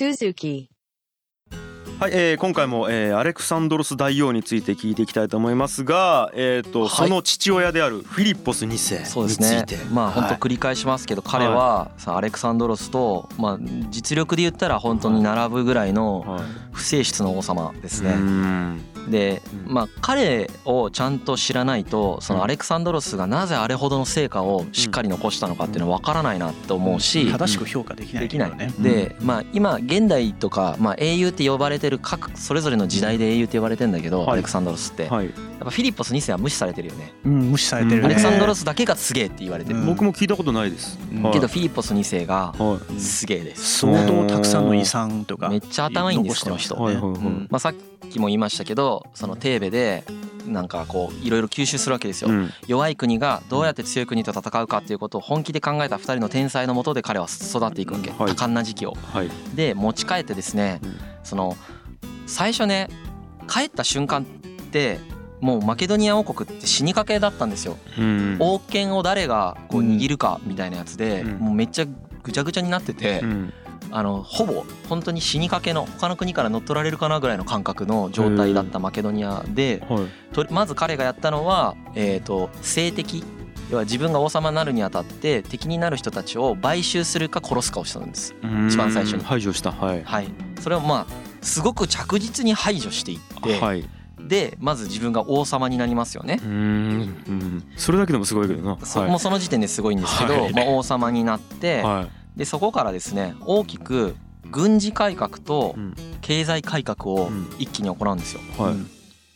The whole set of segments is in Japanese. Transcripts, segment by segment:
Suzuki. はい、えー、今回も、えー、アレクサンドロス大王について聞いていきたいと思いますが、えーとはい。その父親であるフィリッポス2世につそうですね。いて、まあ本当はい繰り返しますけど彼はさアレクサンドロスとまあ実力で言ったら本当に並ぶぐらいのはい。不正室の王様ですうね。んでうん。まあ彼をちゃんと知らないとそのアレクサンドロスがなぜあれほどの成果をしっかり残したのかっていうのは分からないなって思うし。正しく評価できないできない。でまあ今現代とかまあ英雄って呼ばれてる各それぞれの時代で英雄って呼ばれてんだけどはい。アレクサンドロスって。やっはい、ぱフィリッポス2世は無視されてるよね。うん、無視されてるね。アレクサンドロスだけがすげえって言われてる。うん僕も聞いたことないです、けどフィリッポス2世がはい。すげえです。相当たくさんの遺産とかめっちゃ頭いいんです残してましたはいはいはい。うん。まあ、さっきも言いましたけどそのテーベでなんかこういろいろ吸収するわけですよ、うん。弱い国がどうやって強い国と戦うかっていうことを本気で考えた2人の天才のもとで彼は育っていくわけ、はい。多感な時期を。はい。で持ち帰ってですね、うん。その最初ね帰った瞬間ってもうマケドニア王国って死にかけだったんですよ、うん。王権を誰がこう握るかみたいなやつで、うん。もうめっちゃぐちゃぐちゃになってて、うんあのほぼ本当に死にかけの他の国から乗っ取られるかなぐらいの感覚の状態だったマケドニアではい。とまず彼がやったのは、えー、と政敵要は自分が王様になるにあたって敵になる人たちを買収するか殺すかをしたんです。一番最初に。排除した。はい。はい、それをまあすごく着実に排除していって、はい。でまず自分が王様になりますよね。う。ん。うん。それだけでもすごいけどな。そはい。もうその時点ですごいんですけど、はい。まあ、王様になって、はいでそこからですね大きく軍事改革とうん。経済改革をうん。一気に行うんですよ。はい。うん。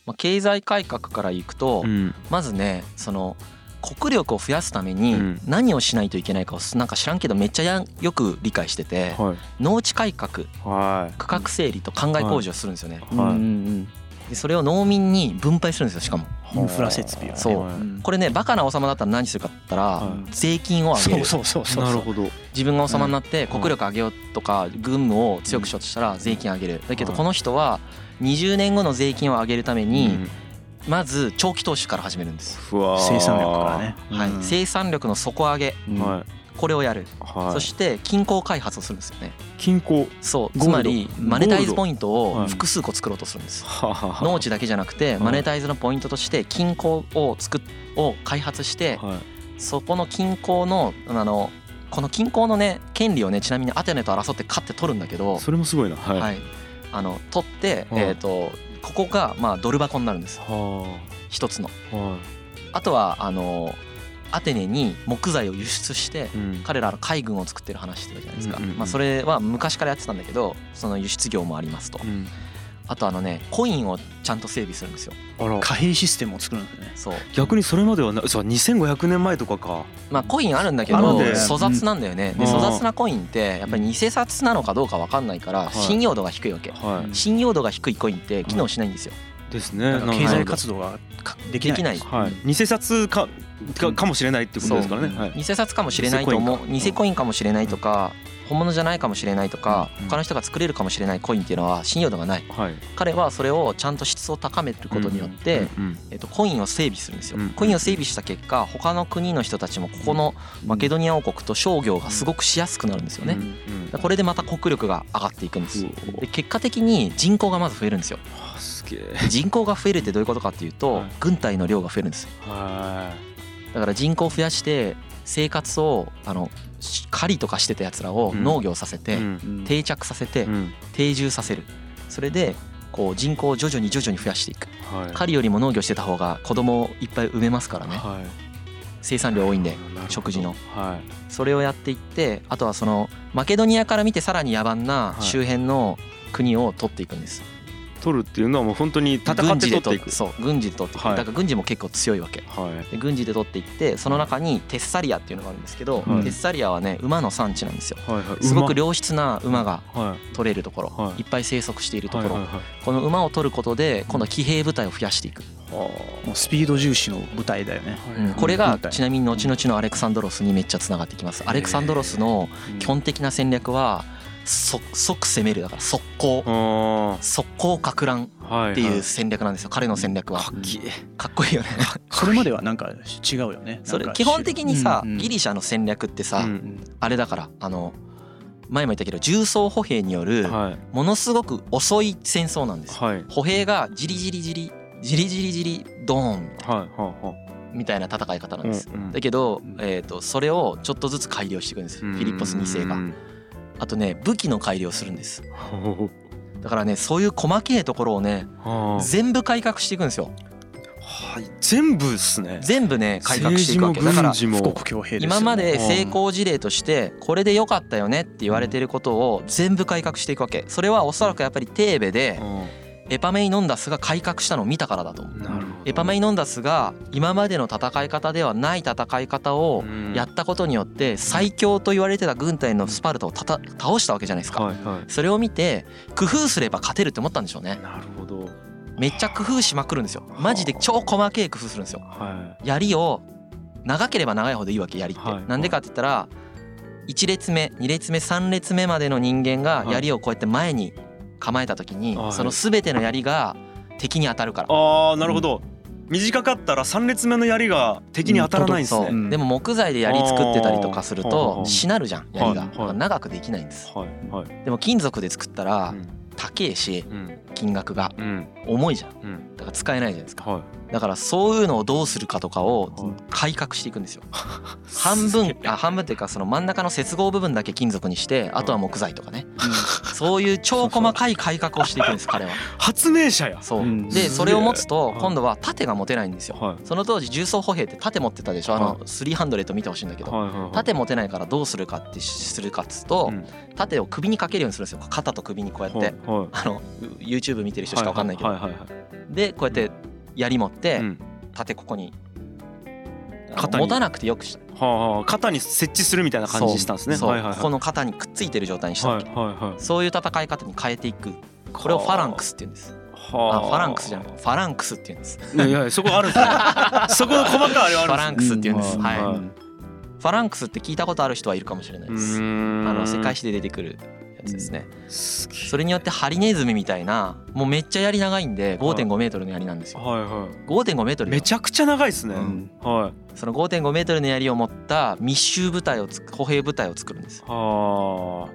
まあ、経済改革からいくと、うん。まずねその国力を増やすためにうん。何をしないといけないかをなんか知らんけどめっちゃやよく理解しててはい。農地改革は区画整理と考え工事をするんですよね。い。はいうんうんでそれを農民に分配するんですよしかも。インフラ設備をね。そう。これねバカな王様だったら何するかって言ったらはい。税金を上げる。そうそうそうそう。なるほど。自分が王様になって国力上げようとか軍務を強くしようとしたら税金上げる。だけどはい。この人は20年後の税金を上げるためうにん。まず長期投資から始めるんです、ふわー。生産力からね。はい。うん。生産力の底上げ。うん。はいこれをやる。はい。そして均衡開発をするんですよね。均衡そう。つまりうんマネタイズポイントはい。を複数個作ろうとするんです。ははは。農地だけじゃなくてい。マネタイズのポイントとして均衡を作っを開発してはい。そこの均衡のあのこの均衡のね権利をねちなみにアテネと争って勝って取るんだけどそれもすごいな。はい。はい、あの取って、はい。えー、とここがまあドル箱になるんです。は一つの。あはあとはあのアテネに木材を輸出して彼らの海軍を作ってる話してたじゃないですか、うんうんうん。まあ、それは昔からやってたんだけどその輸出業もありますと。うん。あとあのねコインをちゃんと整備するんですよ。貨幣システムを作るんですね。そう。逆にそれまではなそう2500年前とかか。まあコインあるんだけど粗雑なんだよね、うん。で粗雑なコインってやっぱり偽札なのかどうか分かんないからはい。信用度が低いわけ。はい。信用度が低いコインって機能しないんですよですね。経済活動がかできない。はい。偽札かかかもしれないってことですからね。はい。偽札かもしれないと思う。偽コインかもしれないとか本物じゃないかもしれないとかうん他の人が作れるかもしれないコインっていうのは信用度がない。はい。彼はそれをちゃんと質を高めることによって、うんえっと、コインを整備するんですよ。うんコインを整備した結果他の国の人たちもここのマケドニア王国と商業がすごくしやすくなるんですよね。うんこれでまた国力が上がっていくんです。うん。で結果的に人口がまず増えるんですよ。人口が増えるってどういうことかっていうとはい。軍隊の量が増えるんですはだから人口を増やして生活をあのし狩りとかしてたやつらをうん。農業させいてうん。定着させてうん。定住させる。それでこう人口を徐々に徐々に増やしていく。はい。狩りよりも農業してた方が子供をいっぱい産めますからね。はい。生産量多いんで食事の。はい。それをやっていってあとはそのマケドニアから見てさらに野蛮なはい。周辺の国を取っていくんです取るっていうのはもう本当に戦って軍事で取っていく。そう軍事で取っていくはい。だから軍事も結構強いわけ。はい。で軍事で取っていってその中にテッサリアっていうのがあるんですけど、はい。テッサリアはね馬の産地なんですよ。はいはい。すごく馬良質な馬がはい。取れるところ、はい。い、っぱい生息しているところ、はいはいはい。この馬を取ることで今度は騎兵部隊を増やしていく、もうスピード重視の舞台だよね。うん。これがちなみに後々のアレクサンドロスにめっちゃつながってきます。アレクサンドロスの基本的な戦略は即即攻めるだから速攻。あ速攻か乱あはい。っていう戦略なんですよ彼の戦略は。かっかっこいいよね。それまではなんか違うよね。それ基本的にさうんうん。ギリシャの戦略ってさうんあれだからあの前も言ったけど重装歩兵によるはい。ものすごく遅い戦争なんですはい。歩兵がじりじりじりじりじりじりドーン。はいはみたいな戦い方なんです。うんうん。だけどうん。えーとそれをちょっとずつ改良していくんですフィリッポス2世が。うんあとね武器の改良するんです。ほだからねそういう細けいところをね全部改革していくんですよ。はい。全部っすね。全部ね改革していくわけ。だから今まで成功事例としてこれで良かったよねって言われてることを全部改革していくわけ。それはおそらくやっぱりテーベでエパメイノンダスが改革したのを見たからだと。エパメイノンダスが今までの戦い方ではない戦い方をやったことによって最強と言われてた軍隊のスパルタを倒したわけじゃないですか。はいはそれを見て工夫すれば勝てるって思ったんでしょうね。いなるほど。めっちゃ工夫しまくるんですよ。マジで超細けい工夫するんですよ。は槍を長ければ長いほどいいわけ槍って、はい。なんでかって言ったら1列目2列目3列目までの人間がはい。槍をこうやって前に構えた時にはい。その全ての槍が敵に当たるから。ああなるほど。短かったら3列目の槍が敵に当たらないんですね。そう。うん。でも木材で槍作ってたりとかするあとーしなるじゃん槍が。はい。だから長くできないんです。はい。はい。でも金属で作ったらうん。高えしうん。金額が。うん。重いじゃん。うん。だから使えないじゃないですか。はいだからそういうのをどうするかとかをはい改革していくんですよ。半分あ半分っていうかその真ん中の接合部分だけ金属にしてあとは木材とかね。そういう超細かい改革をしていくんです彼は。発明者や。そう。うん。でそれを持つとはい。今度は盾が持てないんですよ。はい。その当時重装歩兵って盾持ってたでしょ？あの300見てほしいんだけど。はい盾持てないからどうするかってするかっつうとうん。盾を首にかけるようにするんですよ。肩と首にこうやって。はいはい。あの YouTube 見てる人しか分かんないけど。でこうやって槍持ってうん。盾ここに。肩に。持たなくてよくした。はあはあ肩に設置するみたいな感じにしたんですね。そう。はいはいはい。ここの肩にくっついてる状態にしたわけ、はいはいはいそういう戦い方に変えていく。これをファランクスって言うんです。はあ。ファランクスじゃない。ファランクスって言うんです。いやいやそこあるんですね そこの細かいあれはあるファランクスって言うんです、うんはい、はい。ファランクスって聞いたことある人はいるかもしれないです。あの世界史で出てくるやつですね。すげえ。それによってハリネズミみたいなもうめっちゃ槍長いんで5.5メートルの槍なんですよ。はいは5.5メートルめちゃくちゃ長いですね。うん。はい。その5.5メートルの槍を持った密集部隊をつ歩兵部隊を作るんですは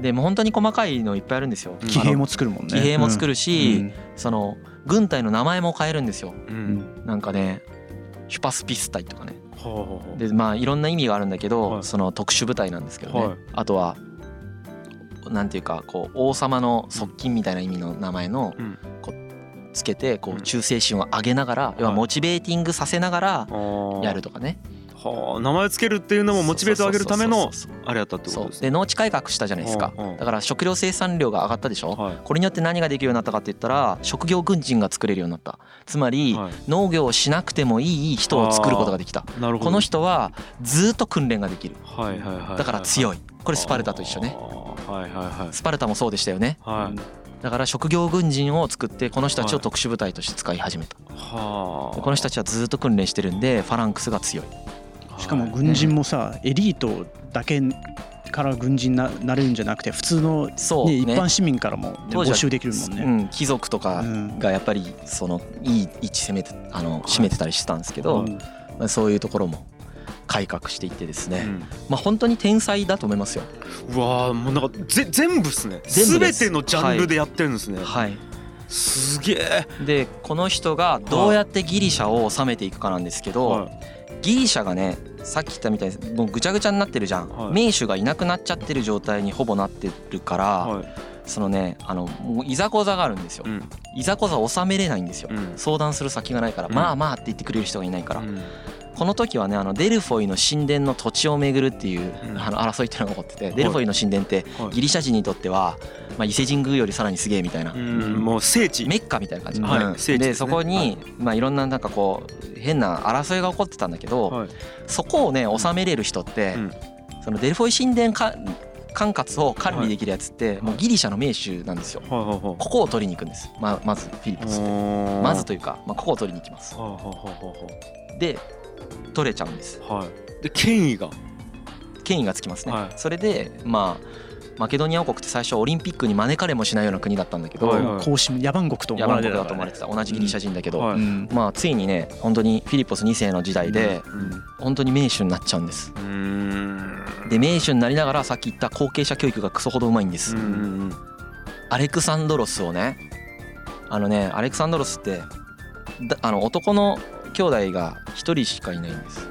でもう本当に細かいのいっぱいあるんですよ。うん。騎兵。も作るもんね。騎兵も作るるし、その軍隊の名前も変えるんですよ。あううん。んなんかねシュパスピス隊とかね。はあはあはあでまあいろんな意味があるんだけど、はい。その特殊部隊なんですけどね、はい。あとはなんていうかこう王様の側近みたいな意味の名前のうん。こうつけてこううん。忠誠心を上げながら要はモチベーティングさせながらやるとかね。はあ名前をつけるっていうのもモチベートを上げるためのあれやったってことですね。で農地改革したじゃないですか。うんうん。だから食料生産量が上がったでしょ？はい。これによって何ができるようになったかって言ったら職業軍人が作れるようになった。つまりはい。農業をしなくてもいい人を作ることができた。この人はずっと訓練ができる。はいはいはいはい。だから強いこれスパルタと一緒ね。はいはいはい。スパルタもそうでしたよね。はい。だから職業軍人を作ってこの人たちを特殊部隊として使い始めた。はこの人たちはずっと訓練してるんでファランクスが強い。しかも軍人もさエリートだけから軍人ななれるんじゃなくて普通の、そうね、一ね般市民からも、ね、当時は募集できるもんね。うん、貴族とかうん。がやっぱりそのいい位置攻めてあの占めてたりしてたんですけど、そういうところも改革していってですね、うん。まあ本当に天才だと思いますよ。うわーもうなんかぜ全部っすね。全全部てのジャンルでやってるんですね、はい、すげえ。でこの人がどうやってギリシャを治めていくかなんですけど、はギリシャがねさっき言ったみたいにもうぐちゃぐちゃになってるじゃん、はい。名手がいなくなっちゃってる状態にほぼなってるから、はい。そのねあのもういざこざがあるんですよ、うん。いざこざを収めれないんですよ、うん。相談する先がないから、うん。まあまあって言ってくれる人がいないから、うんこの時はねあのデルフォイの神殿の土地を巡るっていう、うん。あの争いっていうのが起こってて、い。デルフォイの神殿ってはい。ギリシャ人にとっては、まあ、伊勢神宮よりさらにすげえみたいな、うんもう聖地。メッカみたいな感じ、はい。うん。聖地でそこに、まあ、いろんななんかこう変な争いが起こってたんだけど、はい。そこをね収めれる人って、うん。そのデルフォイ神殿か管轄を管理できるやつってもうギリシャの名手なんですよ。ここを取りに行くんです。ままずフィリップスっまずというか、まあ、ここを取りに行きます。で取れちゃうんです。はい。はいはいで権威が。権威がつきますね、はい。それでまあマケドニア王国って最初オリンピックに招かれもしないような国だったんだけど、はいはい。公式野蛮国と思われてたね。だと思われてた。同じギリシャ人だけど、はい。うんまあついにね本当にフィリポス2世の時代でうん。本当に名手になっちゃうんです。うーん。で名手になりながらさっき言った後継者教育がクソほどうまいんです、アレクサンドロスをねあのねアレクサンドロスってだあの男の兄弟が一人しかいないんです。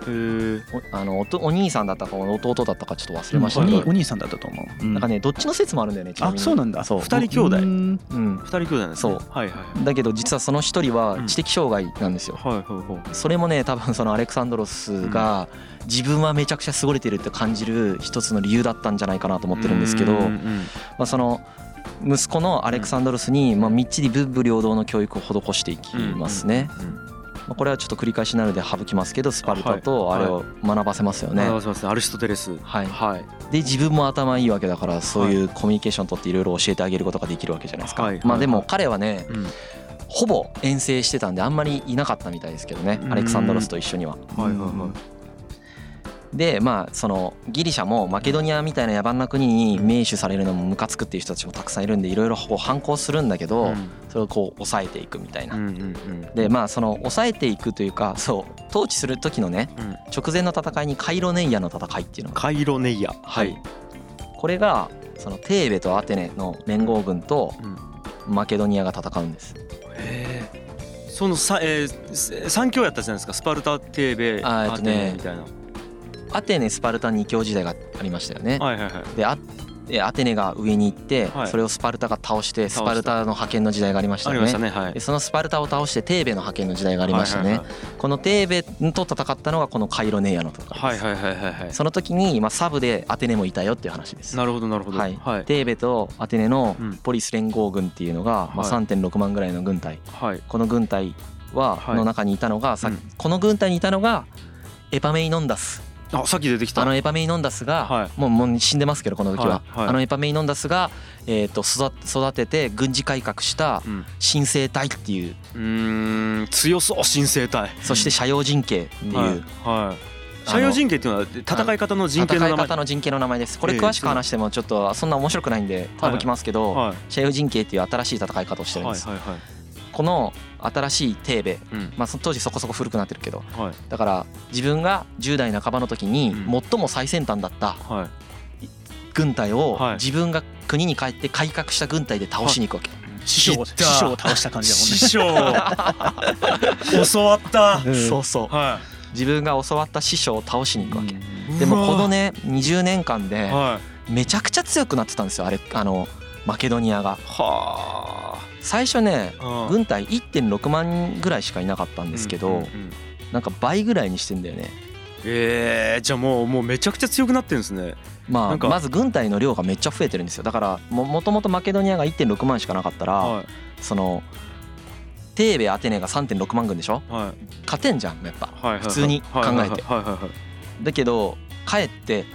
あのお兄さんだったか弟だったかちょっと忘れましおたけお兄さんだったと思う、うん。なんかねどっちの説もあるんだよねあに。そうなんだ。そう。二人兄弟。うん。うん。二人兄弟なんですね。そう。はいはいだけど実はその一人は知的障害なんですよ、はいはいはい。それもね多分そのアレクサンドロスが自分はめちゃくちゃ優れてるって感じる一つの理由だったんじゃないかなと思ってるんですけど、うんうんまあ、その息子のアレクサンドロスにまあみっちり文武両道の教育を施していきますね。うんうんまあこれはちょっと繰り返しになるので省きますけどスパルタとあれを学ばせますよね。学ばせます。ねアリストテレス。はい。はい。で自分も頭いいわけだからそういうコミュニケーション取っていろいろ教えてあげることができるわけじゃないですか。はい。まあでもはい。彼はねうん。ほぼ遠征してたんであんまりいなかったみたいですけどね。アレクサンドロスと一緒には。はいはいはいでまあそのギリシャもマケドニアみたいな野蛮な国に名手されるのもムカつくっていう人たちもたくさんいるんでいろいろこう反抗するんだけど、うん。それをこう抑えていくみたいな。でまあその抑えていくというかそう統治する時のねうん。直前の戦いにカイロネイアの戦いっていうのがカイロネイアはい。これがそのテーベとアテネの連合軍とうん。マケドニアが戦うんです。そのさ、えー、三強やったじゃないですか。スパルタテーベアテネみたいなアテネスパルタ二強時代がありましたよね。はいはいはい。でアでアテネが上に行ってはい。それをスパルタが倒してスパルタの派遣の時代がありましたありましたよね。ねはい。でそのスパルタを倒してテーベの派遣の時代がありましたね。はいはいこのテーベと戦ったのがこのカイロネイアの戦いです。はいはいはいはいはい。その時にまあサブでアテネもいたよっていう話です。なるほどなるほど。はい。はい。テーベとアテネのうん。ポリス連合軍っていうのが、まあ、はい。3.6万ぐらいの軍隊。はい。この軍隊ははい。の中にいたのがさ、うん。この軍隊にいたのがエパメイノンダスあさっき出てきた。あのエパメイノンダスが、はもうもう死んでますけどこの時は、はいはい。あのエパメイノンダスが、えー、と育育てて軍事改革したうん。新生隊っていう。うーん強そう新生隊そして斜陽陣形っていう、はいはい。あの斜陽陣形っていうのは戦い方の陣形の戦い名前方の陣形の名前です。これええ詳しく話してもちょっとそんな面白くないんで多分きますけど、はい。斜陽陣形っていう新しい戦い方をしてるんです、はいはいはいこの新しいテーベうん。まあそ当時そこそこ古くなってるけどはい。だから自分が10代半ばの時にうん。最も最先端だったはい。軍隊をはい。自分が国に帰って改革した軍隊で倒しに行くわけ。師匠師匠を倒した感じだもんね。師匠。教わった。うん。そうそう。は自分が教わった師匠を倒しに行くわけ。いでもこのねね20年間ではめちゃくちゃ強くなってたんですよあれ。あのマケドニアが。いは最初ねあ軍隊1.6万ぐらいしかいなかったんですけどなんか倍ぐらいにしてんだよね。えー、じゃあもうもうめちゃくちゃ強くなってるんですね。まあまず軍隊の量がめっちゃ増えてるんですよ。だからももともとマケドニアが1.6万しかなかったらはそのテーベアテネが3.6万軍でしょ？いはい。勝てんじゃんやっぱ。はいはい普通に考えて。だけどかえって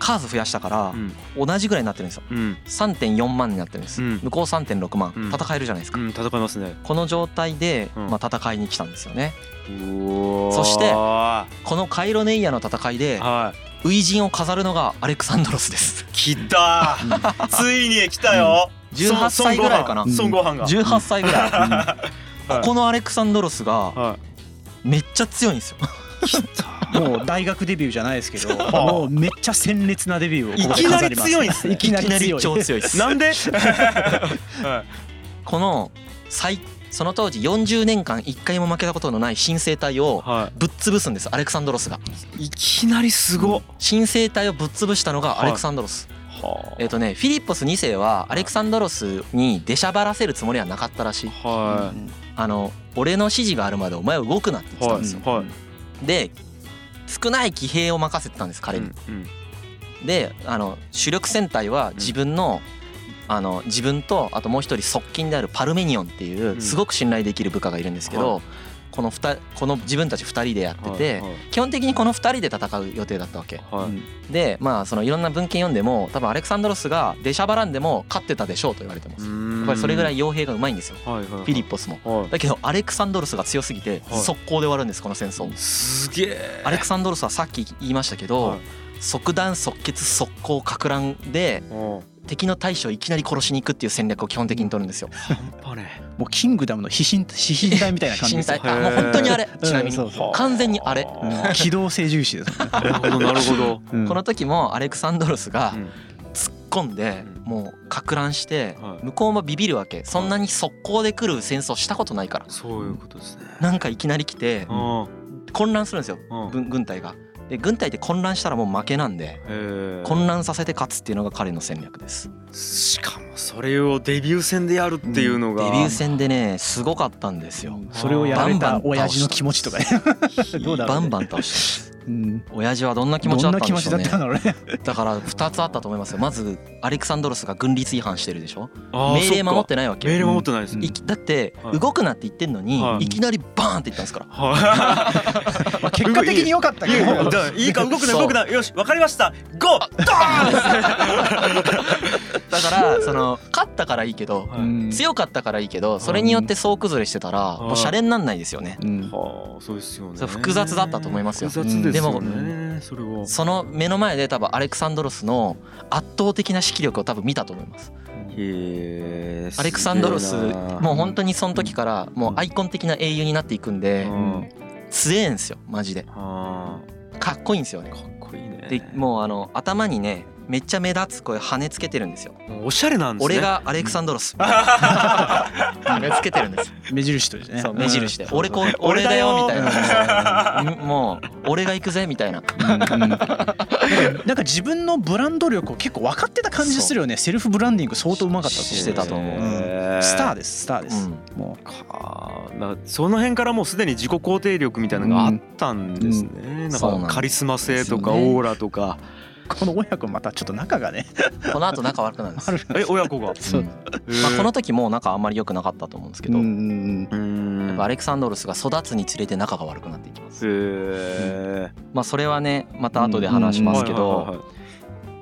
数増やしたからうん。同じぐらいになってるんですよ。うん。3.4万になってるんです。うん。向こう3.6万。うん。戦えるじゃないですか。うん戦いますね。この状態でうん。まあ戦いに来たんですよね。そそしてはこのカイロネイアの戦いでい。初陣を飾るのがアレクサンドロスです。来たついに来たよ。18歳ぐらいかな。孫悟飯。が。18歳ぐらい。はいここのアレクサンドロスがはい。めっちゃ強いんですよ。来たもう大学デビューじゃないですけどはあもうめっちゃ鮮烈なデビューをここでいきなり飾ります。強いんすね。いきなり強い。超強いです。なんで？は いこの最その当時40年間1回も負けたことのない新生隊をはぶっ潰すんです。アレクサンドロスが。いいきなりすごっ。新生隊をぶっ潰したのがアレクサンドロス、はえっ、とねフィリッポス2世はアレクサンドロスに出しゃばらせるつもりはなかったらしい。はあの俺の指示があるまでお前は動くなって言ってたんですよ、はい。はい。で少ない騎兵を任せてたんです彼に、うんであの主力戦隊は自分の,、あの自分とあともう一人側近であるパルメニオンっていううん。すごく信頼できる部下がいるんですけど、はこの二この自分たち2人でやってて、はいはい。基本的にこの2人で戦う予定だったわけ。はい。でまあそのいろんな文献読んでも多分アレクサンドロスが出しゃばらんでも勝ってたでしょうと言われてます。やっぱりそれぐらい傭兵がうまいんですよ。はいはいフィリッポスも。はい。だけどアレクサンドロスが強すぎてはい。速攻で終わるんですこの戦争。すげえ。アレクサンドロスはさっき言いましたけど、はい。即断即決速攻か乱でお敵の大将をいきなり殺しに行くっていう戦略を基本的に取るんですよ。半端ねもうキングダムの飛信飛信隊みたいな感じですよ。身体あもう本当にあれ。ちなみに。うんそうそう。完全にあれ。うん。機動性重視ですなるほどなるほど。うん。この時もアレクサンドロスがうん。突っ込んでうん。もうか乱してはい。向こうもビビるわけ。そんなに速攻で来る戦争したことないから。そういうことですね。なんかいきなり来てうん。混乱するんですよ。うん。軍軍隊が。で軍隊って混乱したらもう負けなんで混乱させて勝つっていうのが彼の戦略です。しかもそれをデビュー戦でやるっていうのが。デビュー戦でねすごかったんですよ。それをやられた親父の気持ちとかね。どうだろうね。バンバン倒してうん。親父はどんな気持ちだったでしょうね。だ だから2つあったと思いますよ。まずアレクサンドロスが軍律違反してるでしょ。命令守ってそないわけ。か。命令守ってないです。うん。ねいきだってはい。動くなって言ってんのにはい。いきなりバーンって言ったんですから。は まあ結果的に良かったいいいけどいいいか動くな動くな。よしわかりました。ゴードだからその勝ったからいいけど強かったからいいけどそれによって総崩れしてたらもうシャレになんないですよね。うん。はあそうですよね。複雑だったと思いますよ。複雑ですようねそれはその目の前で多分アレクサンドロスの圧倒的な指揮力を多分見たと思います。アレクサンドロスもう本当ににその時からもうアイコン的な英雄になっていくんでうん。強えんすよマジで。はかっこいいんですよね。あかっこいいね。でもうあの頭にねめっちゃ目立つこういう羽つけてるんですよ。おしゃれなんですね。俺がアレクサンドロス。羽つけてるんです。よ目印としてね。そう目印で。俺こう俺だよ。俺だよみたいな。うん。もう俺が行くぜみたいな。うん。うんなんか自分のブランド力を結構分かってた感じするよね。セルフブランディング相当うまかったしてたと思う。うん。スターでです。スターです、もかなその辺からもうすでに自己肯定力みたいなのがあったんですね、なんかカリスマ性とかオーラとか、うこの親子またちょっと仲がね。この後仲悪くなるんです。え親子が？そう。まあこの時もう仲あんまり良くなかったと思うんですけど、アレクサンドロスが育つにつれて仲が悪くなっていきます。へまあそれはねまた後で話しますけど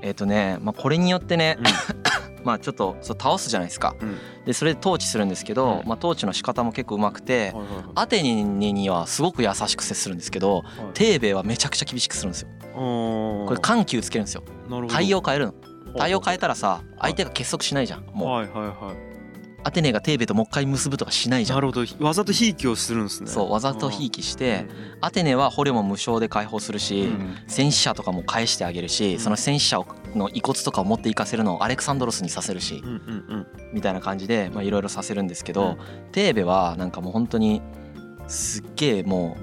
えっとねまあこれによってねうん。まあちょっとそう倒すじゃないですか。うん。でそれで統治するんですけどうん。まあ統治の仕方も結構うまくてはいはいはい。アテネにはすごく優しく接するんですけどはい。テーベはめちゃくちゃ厳しくするんですよ。ここれ緩急つけるんですよ。対応変えるの。対応変えたらさ相手が結束しないじゃん。もう。はいはいはい。アテネがテーベともう一回結ぶとかしないじゃ。なんるほど。わざとひいきをするんですね。そうわざとひいきしうてん。アテネは捕虜も無償で解放するし、うん。戦死者とかも返してあげるし、うん。その戦死者の遺骨とかを持っていかせるのをアレクサンドロスにさせるし、うんうんみたいな感じでまあいろいろさせるんですけど、うん。テーベはなんかもう本当にすっげえも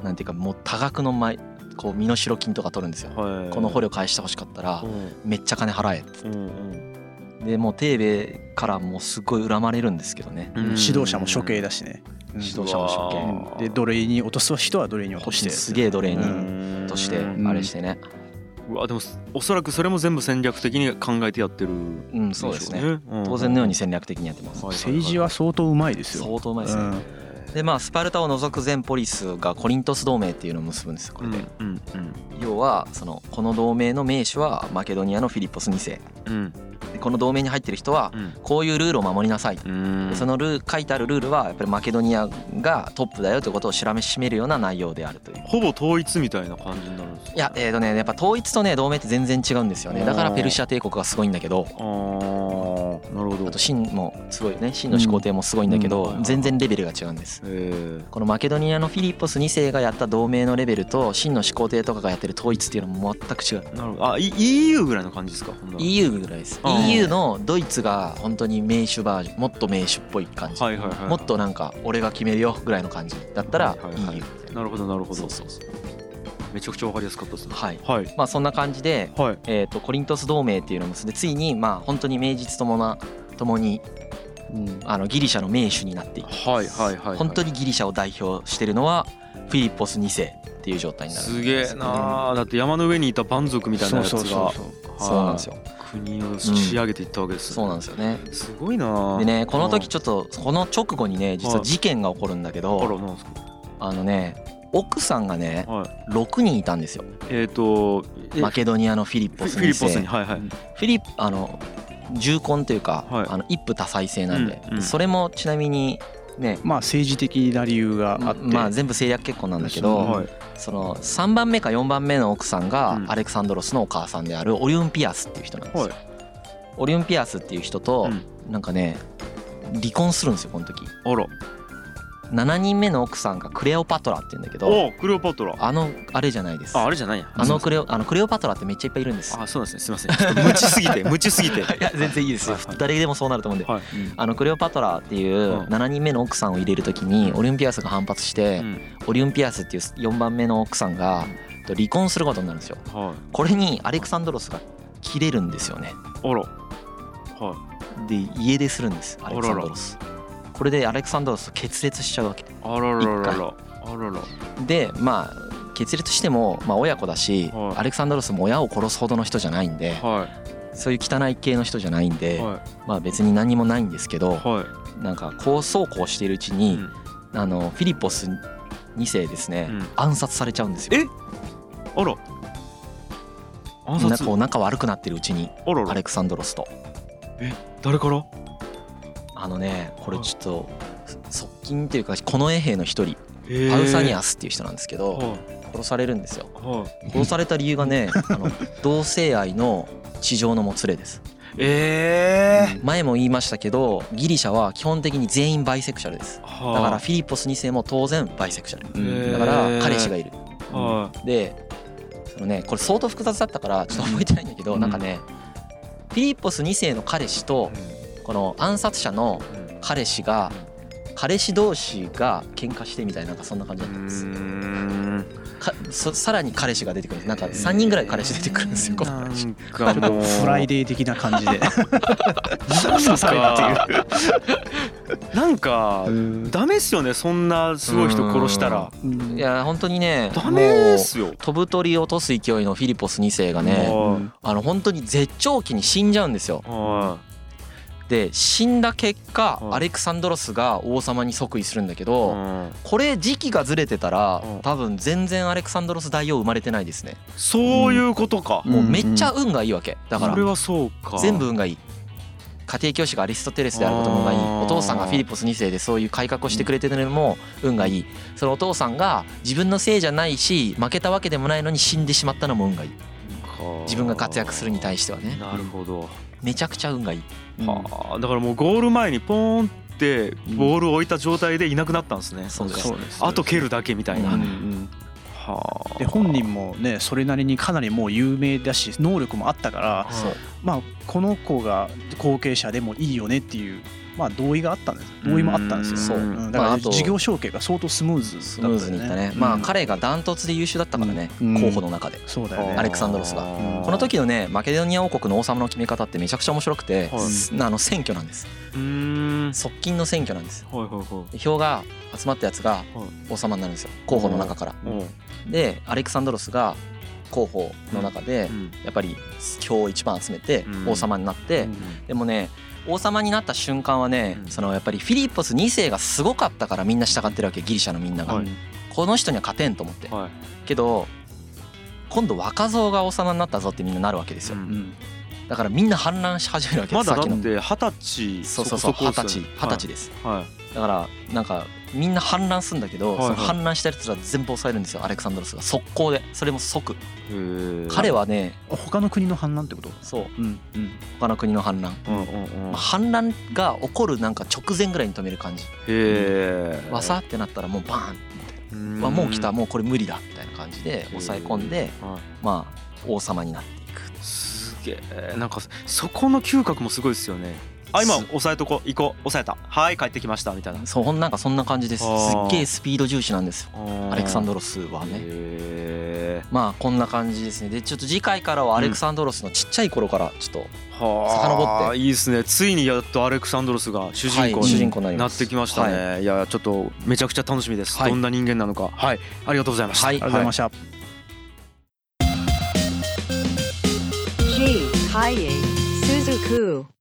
うなんていうかもう多額の前こう身代金とか取るんですよ。うんはい。この捕虜返してほしかったらうん。めっちゃ金払えっつっうんうん。てでもうテーベからもうすごい恨まれるんですけどね。うん。指導者も処刑だしね、うん。指導者も処刑。で奴隷に落とす人は奴隷に落として。すげえ奴隷うにんとしてうん。あれしてね。うわでもおそらくそれも全部戦略的に考えてやってるうんそうですね。うん。当然のように戦略的にやってます。はい。政治は相当うまいですよ。相当うまいですね、うんでまあスパルタを除く全ポリスがコリントス同盟っていうのを結ぶんですよこれで、うんうん要はそのこの同盟の名手はマケドニアのフィリッポス2世うん。でこの同盟に入ってる人はうん。こういうルールを守りなさい、うん。でそのルー書いてあるルールはやっぱりマケドニアがトップだよということを知らしめるような内容であるという。ほぼ統一みたいな感じになるんですかいやえーとねやっぱ統一とね同盟って全然違うんですよね。だからペルシア帝国がすごいんだけどなるほど。あと秦もすごいよね秦の始皇帝もすごいんだけうん。ど全然レベルが違うんです。このマケドニアのフィリッポス2世がやった同盟のレベルと秦の始皇帝とかがやってる統一っていうのも全く違う。なるほど。あい EU ぐらいの感じですか EU ぐら。いです EU のドイツが本当に名手バージョンもっと名手っぽい感じ。もっとなんか俺が決めるよぐらいの感じだったら EU なるほどなるほど。そうそうそうめちゃくちゃわかりやすかったですね。はい。はい。まあそんな感じではい。えーとコリントス同盟っていうのを結んでついにまあ本当に名実ともなともにうん。あのギリシャの名手になっていく。はいはいはい本当にギリシャを代表してるのはフィリッポス2世っていう状態になるすげえなあだって山の上にいた蛮族みたいなやつそうそうそうがそう。そうなんですよ。国を仕上げていったわけですね。そうなんですよね。すごいなあでねこの時ちょっとこの直後にね実は事件が起こるんだけあらどなんですか？あのね奥さんがねはい。6人いたんですよ。えっとえマケドニアのフィリッポス2フィリッポス世にはいはい。フィリップあの重婚というか、はい。あの一夫多妻制なんで、うんうん。それもちなみにねまあ政治的な理由があって。まあ全部政略結婚なんだけうどんはい。その3番目か4番目の奥さんがうん。アレクサンドロスのお母さんであるオリュンピアスっていう人なんですよ。はい。オリュンピアスっていう人とうん。なんかね離婚するんですよこの時。あら7人目の奥さんがクレオパトラって言うんだけどおクレオパトラ。あのあれじゃないです。ああれじゃないや。あのクレオあのクレオパトラってめっちゃいっぱいいるんです。あそうなんですね。すいません。無知すぎて無知すぎて。いや全然いいですよ。誰でもそうなると思うんで。はい。あのクレオパトラっていううん。7人目の奥さんを入れる時にオリュンピアスが反発してうん。オリュンピアスっていう4番目の奥さんが離婚することになるんですよ。はい。これにアレクサンドロスが切れるんですよねあらはで家出するんですアレクサンドロスこれでアレクサンドロスと決裂しちゃうわけ。いあらららら。あらら。でまあ決裂してもまあ親子だしはい。アレクサンドロスも親を殺すほどの人じゃないんではそういう汚い系の人じゃないんいではまあ別に何もないんですけどいはい。なんかこうそうこうしているうちにあのフィリポス2世ですねうん。暗殺されちゃうんですよ。え？あら。暗な殺こう仲悪くなってるうちにあらら。アレクサンドロスと。誰から？あのねこれちょっと側近っていうか近衛兵の一人パパウサニアスっていう人なんですけどは殺されるんですよ。殺された理由がね あの同性愛の地上のもつれです。ええ前も言いましたけどギリシャは基本的に全員バイセクシャルです。はだからフィリポス2世も当然バイセクシャル。へー。だから彼氏がいる。はでそのねこれ相当複雑だったからちょっと覚えてないんだけど、うん。なんかねフィリポス2世の彼氏とこの暗殺者の彼氏が彼氏同士が喧嘩してみたいななんかそんな感じだったんです。ん。かそさらに彼氏が出てくるなんか3人ぐらい彼氏出てくるんですよこのなん話かもう。フライデー的な感じで。なん刺されたっていうなんかうん。ダメっすよねそんなすごい人殺したら。うん。いや本当にねダメっすよ。飛ぶ鳥を落とす勢いのフィリポス2世がねはあの本当に絶頂期に死んじゃうんですよで死んだ結果うん。アレクサンドロスが王様に即位するんだけいどうん。これ時期がずれてたらうん。多分全然アレクサンドロス大王生まれてないですね。そういうことか。うんもうめっちゃ運がいいわけ。だからそれはそうか。全部運がいい。家庭教師がアリストテレスであることも運がいい。お父さんがフィリポス2世でそういう改革をしてくれてるのも運がいい。そのお父さんが自分のせいじゃないし負けたわけでもないのに死んでしまったのも運がいい。自分が活躍するに対してはね。なるほどめちゃくちゃ運がいい。はあだからもうゴール前にポーンってボールを置いた状態でいなくなったんですね。そうです。そうです。あと蹴るだけみたいな。うんうん。はあ。で本人もねそれなりにかなりもう有名だし能力もあったからそう。まあこの子が後継者でもいいよねっていうまあ同意があったんです同意もあったんですよ。そう。うん。だからまああと事業承継が相当スムーズスだったよムーズにいったねまあうん彼がダントツで優秀だったからねうん。候補の中で。そうだよね。アレクサンドロスが。この時のねマケドニア王国の王様の決め方ってめちゃくちゃ面白くてあの選挙なんです。うーん。側近の選挙なんです。はいはいはい。で票が集まったやつが王様になるんですよ。候補の中から。うん。でアレクサンドロスが候補の中でうん。やっぱり票を一番集めてうん。王様になってうん。でもね王様になった瞬間はねうん。そのやっぱりフィリポス2世がすごかったからみんな従ってるわけギリシャのみんなが。はい。この人には勝てんと思って。はい。けど今度若造が王様になったぞってみんななるわけですよ。うん。うんだからみんな反乱し始めるわけまだださって二十歳そうそうそう二十歳二十歳でですはいだからなんかみんな反乱するんだけど、はいはい。その反乱したやつら全部抑えるんですよアレクサンドロスが。速攻で。それも即。彼はね他の国の反乱ってこと？そう。うんうん。他の国の反乱、うんうんうん。まあ反乱が起こるなんか直前ぐらいに止める感じ。へえわさってなったらもうバーンわもう来たもうこれ無理だみたいな感じで抑え込んではい。まあ王様になっていく。すげえ。なんかそこの嗅覚もすごいですよねあ今す押さえとこ行こう。押さえた。はい帰ってきました。みたいな。そうほんなんかそんな感じです。すっげえスピード重視なんですよ。アレクサンドロロスはね。へまあこんな感じですね。でちょっと次回からはアレクサンドロスのちっちゃい頃からちょっとえは遡って。あいいですね。ついにやっとアレクサンドロスが主人公になってきましたね、い、やちょっとめちゃくちゃ楽しみです、はい。どんな人間なのか。はい。ありがとうございました、はいありがとうございました、G. Kaye Suzuku.